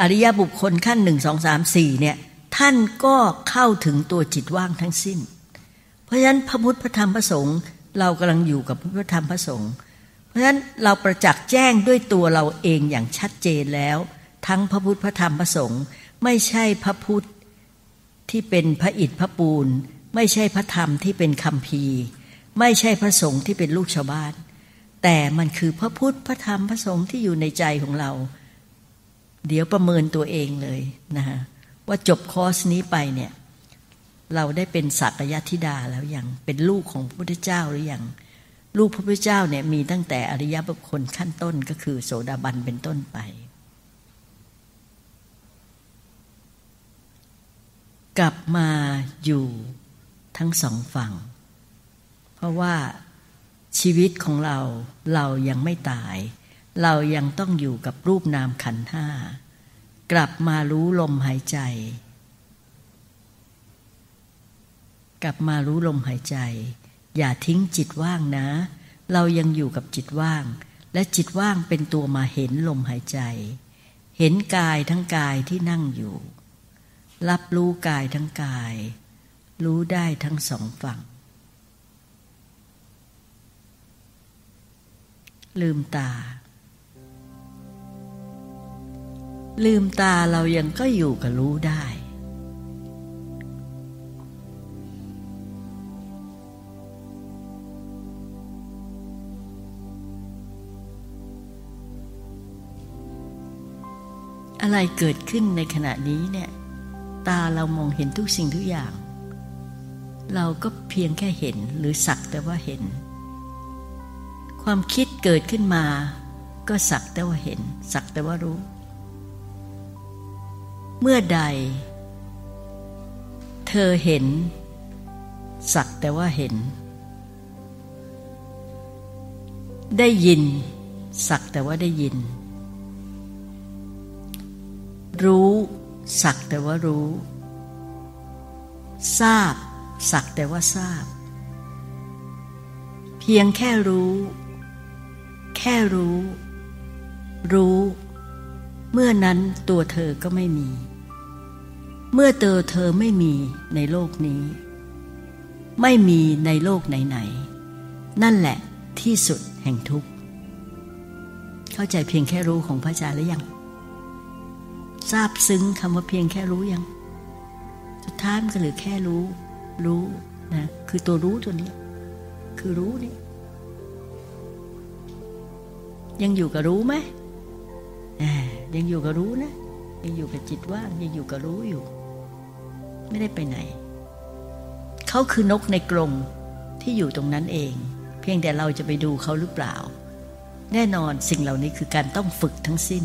อริยบุคคลขั้นหนึ่งสองสามสี่เนี่ยท่านก็เข้าถึงตัวจิตว่างทั้งสิ้น เพราะฉะนั้นพระพุทธพระธรรมพระสงฆ์เรากำลังอยู่กับพระพุทธธรรมพระสงฆ์เพราะฉะนั้นเราประจักษ์แจ้งด้วยตัวเราเองอย่างชัดเจนแล้ว ทั้งพระพุทธพระธรรมพระสงฆ์ ไม่ใช่พระพุทธที่เป็นพระอิฐพระปูน ไม่ใช่พระธรรมที่เป็นคำพีไม่ใช่พระสงฆ์ที่เป็นลูกชาวบ้าน แต่มันคือพระพุทธพระธรรมพระสงฆ์ที่อยู่ในใจของเรา เดี๋ยวประเมินตัวเองเลยนะฮะว่าจบคอร์สนี้ไปเนี่ยเราได้เป็นสักยธิดาแล้วยังเป็นลูกของพระพุทธเจ้าหรือยังลูกพระพุทธเจ้าเนี่ยมีตั้งแต่อริยบุคคลขั้นต้นก็คือโสดาบันเป็นต้นไป กลับมาอยู่ทั้งสองฝั่ง เพราะว่าชีวิตของเราเรายังไม่ตาย เรายังต้องอยู่กับรูปนามขันห้ากลับมารู้ลมหายใจ กลับมารู้ลมหายใจ อย่าทิ้งจิตว่างนะ เรายังอยู่กับจิตว่าง และจิตว่างเป็นตัวมาเห็นลมหายใจ เห็นกายทั้งกายที่นั่งอยู่ รับรู้กายทั้งกาย รู้ได้ทั้งสองฝั่ง ลืมตา ลืมตาเรายังก็อยู่กับรู้ได้ อะไรเกิดขึ้นในขณะนี้เนี่ย ตาเรามองเห็นทุกสิ่งทุกอย่าง เราก็เพียงแค่เห็นหรือสักแต่ว่าเห็น ความคิดเกิดขึ้นมา ก็สักแต่ว่าเห็น สักแต่ว่ารู้ เมื่อใด เธอเห็น สักแต่ว่าเห็น ได้ยิน สักแต่ว่าได้ยิน รู้ สักแต่ว่ารู้ ทราบ สักแต่ว่าทราบ เพียงแค่รู้ แค่รู้ รู้ เมื่อนั้นตัวเธอก็ไม่มี เมื่อเตอเธอไม่มีในโลกนี้ ไม่มีในโลกไหนๆนั่นแหละที่สุดแห่งทุกข์ เข้าใจเพียงแค่รู้ของพระอาจารย์หรือยัง ทราบซึ้งคำว่าเพียงแค่รู้ยัง สุดท้ายมันก็เหลือแค่รู้ รู้นะคือตัวรู้ตัวนี้ คือรู้นี่ยังอยู่กับรู้ไหมยังอยู่กับรู้นะ ยังอยู่กับจิตว่างยังอยู่กับรู้อยู่ ไม่ได้ไปไหน เขาคือนกในกรงที่อยู่ตรงนั้นเอง เพียงแต่เราจะไปดูเขาหรือเปล่า แน่นอนสิ่งเหล่านี้คือการต้องฝึกทั้งสิ้น